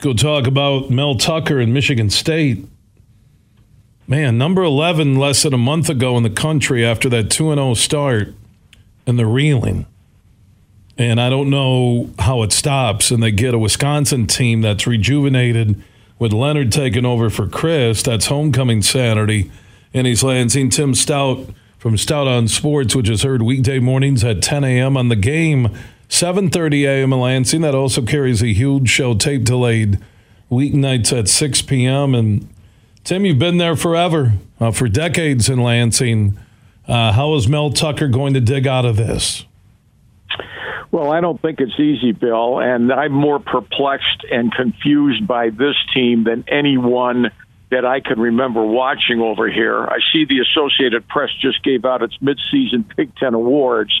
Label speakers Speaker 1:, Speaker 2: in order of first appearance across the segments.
Speaker 1: go talk about Mel Tucker and Michigan State. Man, number 11 less than a month ago in the country after that 2 0 start, and they're reeling. And I don't know how it stops. And they get a Wisconsin team that's rejuvenated with Leonhard taking over for Chryst. That's homecoming Saturday in East Lansing. Tim Staudt from Staudt on Sports, which is heard weekday mornings at 10 a.m. on the game, 7:30 a.m. in Lansing. That also carries a huge show tape delayed weeknights at 6 p.m. And Tim, you've been there forever, uh, for decades in Lansing. Uh, how is Mel Tucker going to dig out of this?
Speaker 2: Well, I don't think it's easy, Bill, and I'm more perplexed and confused by this team than anyone that I can remember watching over here. I see the Associated Press just gave out its midseason Big Ten awards,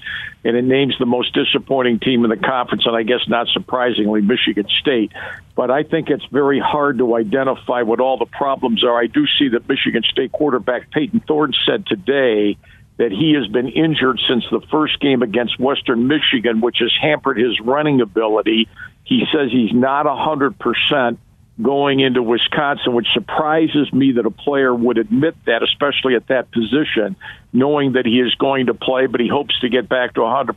Speaker 2: and it names the most disappointing team in the conference, and I guess not surprisingly, Michigan State. But I think it's very hard to identify what all the problems are. I do see that Michigan State quarterback Payton Thorne said today that he has been injured since the first game against Western Michigan, which has hampered his running ability. He says he's not a 100% going into Wisconsin, which surprises me that a player would admit that, especially at that position, knowing that he is going to play, but he hopes to get back to 100%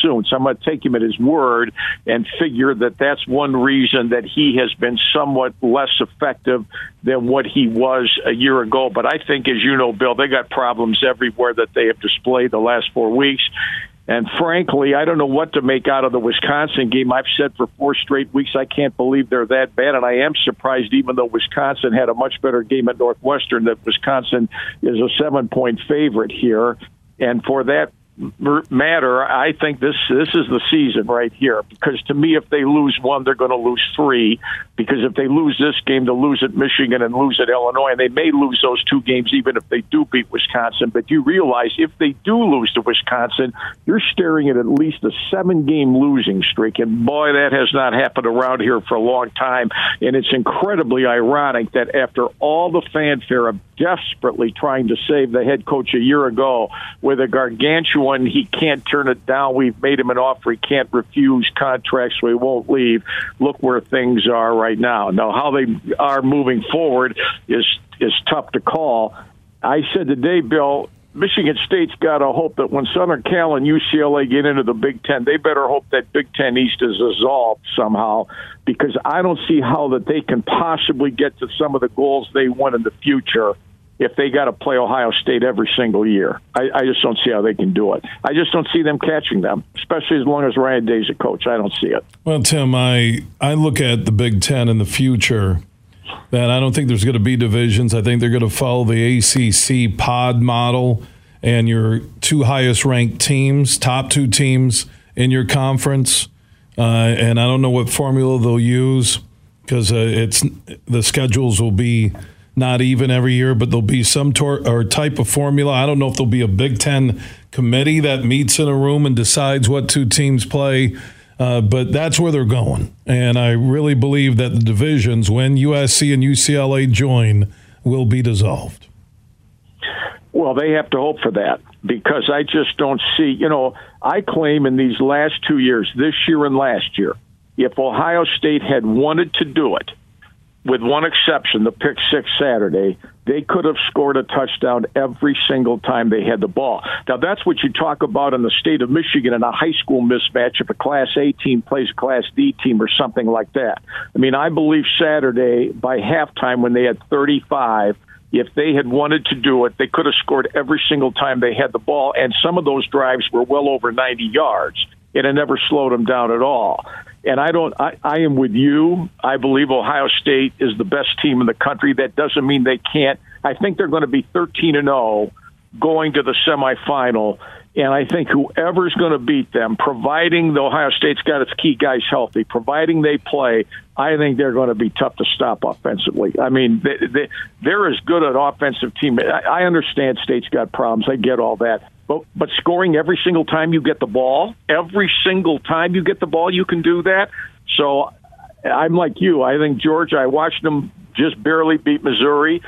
Speaker 2: soon. So I'm going to take him at his word and figure that that's one reason that he has been somewhat less effective than what he was a year ago. But I think, as you know, Bill, they got problems everywhere that they have displayed the last four weeks. And frankly, I don't know what to make out of the Wisconsin game. I've said for four straight weeks I can't believe they're that bad, and I am surprised, even though Wisconsin had a much better game at Northwestern, that Wisconsin is a seven-point favorite here. And for that matter, I think this this is the season right here. Because to me, if they lose one, they're going to lose three. Because if they lose this game, they'll lose at Michigan and lose at Illinois, and they may lose those two games even if they do beat Wisconsin. But you realize if they do lose to Wisconsin, you're staring at at least a seven-game losing streak, and boy, that has not happened around here for a long time. And it's incredibly ironic that after all the fanfare of desperately trying to save the head coach a year ago with a gargantuan, he can't turn it down. We've made him an offer he can't refuse, contracts so he won't leave. Look where things are right now. Now, how they are moving forward is is tough to call. I said today, Bill, Michigan State's got to hope that when Southern Cal and UCLA get into the Big Ten, they better hope that Big Ten East is dissolved somehow, because I don't see how that they can possibly get to some of the goals they want in the future if they got to play Ohio State every single year. I, I just don't see how they can do it. I just don't see them catching them, especially as long as Ryan Day's a coach. I don't see it.
Speaker 1: Well, Tim, I I look at the Big Ten in the future. That I don't think there's going to be divisions. I think they're going to follow the ACC pod model, and your two highest ranked teams, top two teams in your conference. Uh, and I don't know what formula they'll use because uh, it's the schedules will be not even every year, but there'll be some tor- or type of formula. I don't know if there'll be a Big Ten committee that meets in a room and decides what two teams play. Uh, but that's where they're going. And I really believe that the divisions, when USC and UCLA join, will be dissolved.
Speaker 2: Well, they have to hope for that because I just don't see, you know, I claim in these last two years, this year and last year, if Ohio State had wanted to do it, with one exception, the pick six Saturday, they could have scored a touchdown every single time they had the ball. Now, that's what you talk about in the state of Michigan in a high school mismatch if a Class A team plays a Class D team or something like that. I mean, I believe Saturday by halftime when they had 35, if they had wanted to do it, they could have scored every single time they had the ball, and some of those drives were well over 90 yards. And it had never slowed them down at all. And I don't. I, I am with you. I believe Ohio State is the best team in the country. That doesn't mean they can't. I think they're going to be 13 and 0 going to the semifinal. And I think whoever's going to beat them, providing the Ohio State's got its key guys healthy, providing they play, I think they're going to be tough to stop offensively. I mean, they, they, they're as good an offensive team. I, I understand State's got problems. I get all that. But but scoring every single time you get the ball, every single time you get the ball, you can do that. So I'm like you. I think Georgia. I watched them just barely beat Missouri.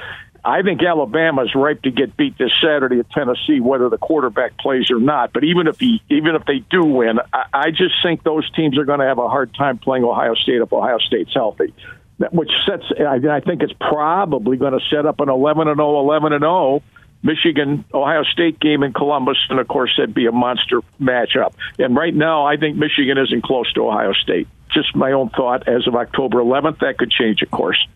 Speaker 2: I think Alabama's ripe to get beat this Saturday at Tennessee, whether the quarterback plays or not. But even if he, even if they do win, I, I just think those teams are going to have a hard time playing Ohio State if Ohio State's healthy. which sets. I think it's probably going to set up an 11 and 0, 11 and 0 Michigan Ohio State game in Columbus, and of course that'd be a monster matchup. And right now, I think Michigan isn't close to Ohio State. Just my own thought. As of October 11th, that could change, of course.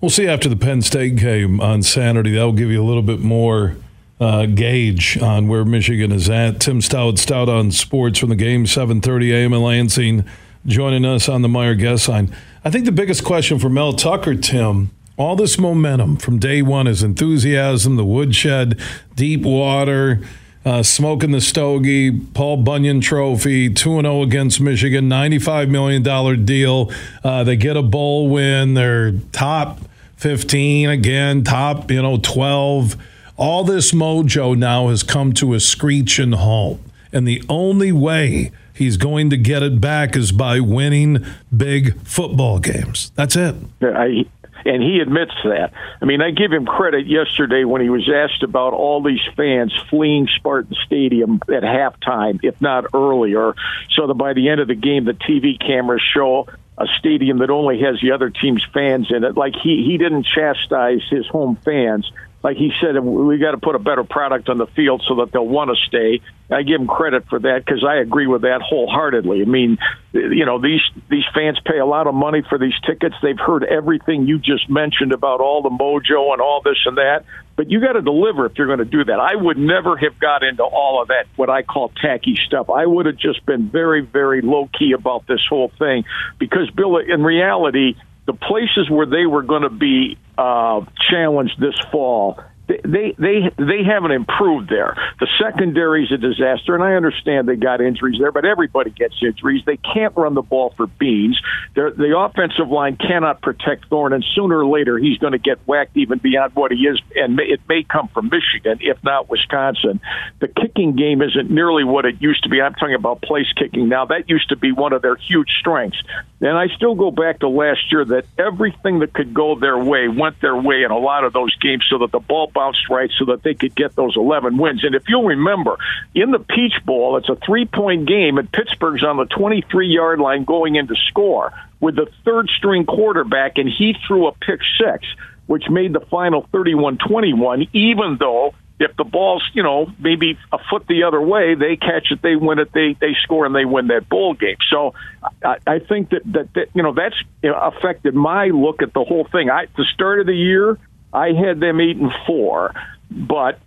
Speaker 1: We'll see after the Penn State game on Saturday. That'll give you a little bit more uh, gauge on where Michigan is at. Tim Staudt, Stout on Sports from the game, 7:30 a.m. in Lansing, joining us on the Meijer guest line. I think the biggest question for Mel Tucker, Tim, all this momentum from day one, is enthusiasm, the woodshed, deep water, uh, smoking the stogie, Paul Bunyan Trophy, 2 0 against Michigan, $95 million deal. Uh, they get a bowl win. They're top 15 again, top, you know, 12. All this mojo now has come to a screeching halt. And the only way he's going to get it back is by winning big football games. That's it.
Speaker 2: I, and he admits that. I mean, I give him credit yesterday when he was asked about all these fans fleeing Spartan Stadium at halftime, if not earlier, so that by the end of the game, the TV cameras show a stadium that only has the other team's fans in it. Like he he didn't chastise his home fans like he said, we got to put a better product on the field so that they'll want to stay. I give him credit for that because I agree with that wholeheartedly. I mean, you know, these these fans pay a lot of money for these tickets. They've heard everything you just mentioned about all the mojo and all this and that. But you got to deliver if you're going to do that. I would never have got into all of that, what I call tacky stuff. I would have just been very, very low key about this whole thing because, Bill, in reality, the places where they were going to be uh, challenged this fall they they they haven't improved there. The secondary is a disaster, and I understand they got injuries there, but everybody gets injuries. They can't run the ball for beans. They're, the offensive line cannot protect Thorne, and sooner or later he's going to get whacked even beyond what he is, and it may come from Michigan, if not Wisconsin. The kicking game isn't nearly what it used to be. I'm talking about place kicking now. That used to be one of their huge strengths. And I still go back to last year that everything that could go their way went their way in a lot of those games, so that the ball bounced right so that they could get those 11 wins. And if you'll remember, in the Peach Bowl, it's a three point game, and Pittsburgh's on the 23 yard line going into score with the third string quarterback, and he threw a pick six, which made the final 31 21, even though if the ball's you know maybe a foot the other way, they catch it, they win it, they they score, and they win that bowl game. So I, I think that, that that you know that's affected my look at the whole thing. I the start of the year, I had them and four, but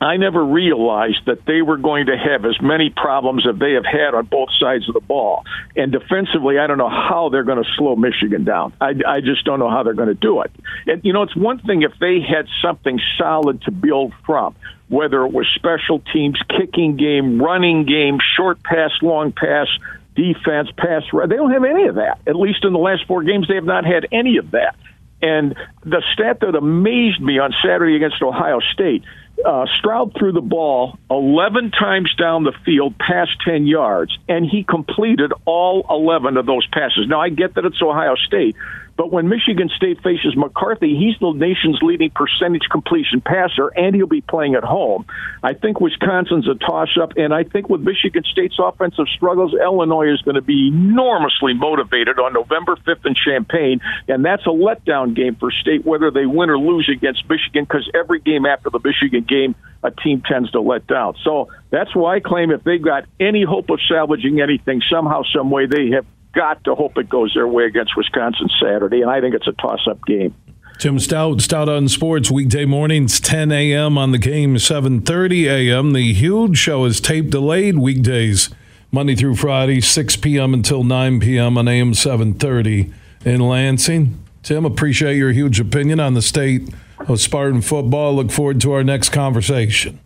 Speaker 2: I never realized that they were going to have as many problems as they have had on both sides of the ball. And defensively, I don't know how they're going to slow Michigan down. I, I just don't know how they're going to do it. And, you know, it's one thing if they had something solid to build from, whether it was special teams, kicking game, running game, short pass, long pass, defense, pass. They don't have any of that. At least in the last four games, they have not had any of that. And the stat that amazed me on Saturday against Ohio State uh, Stroud threw the ball 11 times down the field past 10 yards, and he completed all 11 of those passes. Now, I get that it's Ohio State, but when Michigan State faces McCarthy, he's the nation's leading percentage completion passer, and he'll be playing at home. I think Wisconsin's a toss up, and I think with Michigan State's offensive struggles, Illinois is going to be enormously motivated on November 5th in Champaign, and that's a letdown game for State, whether they win or lose against Michigan, because every game after the Michigan game, a team tends to let down. So that's why I claim if they've got any hope of salvaging anything, somehow, some way, they have got to hope it goes their way against Wisconsin Saturday, and I think it's a toss-up game.
Speaker 1: Tim Staudt, Stout on Sports, weekday mornings, 10 a.m. on the game, 7.30 a.m. The huge show is tape delayed weekdays, Monday through Friday, 6 p.m. until 9 p.m. on AM 730 in Lansing. Tim, appreciate your huge opinion on the state of Spartan football. Look forward to our next conversation.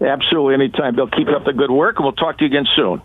Speaker 2: Absolutely, anytime. They'll keep up the good work, and we'll talk to you again soon.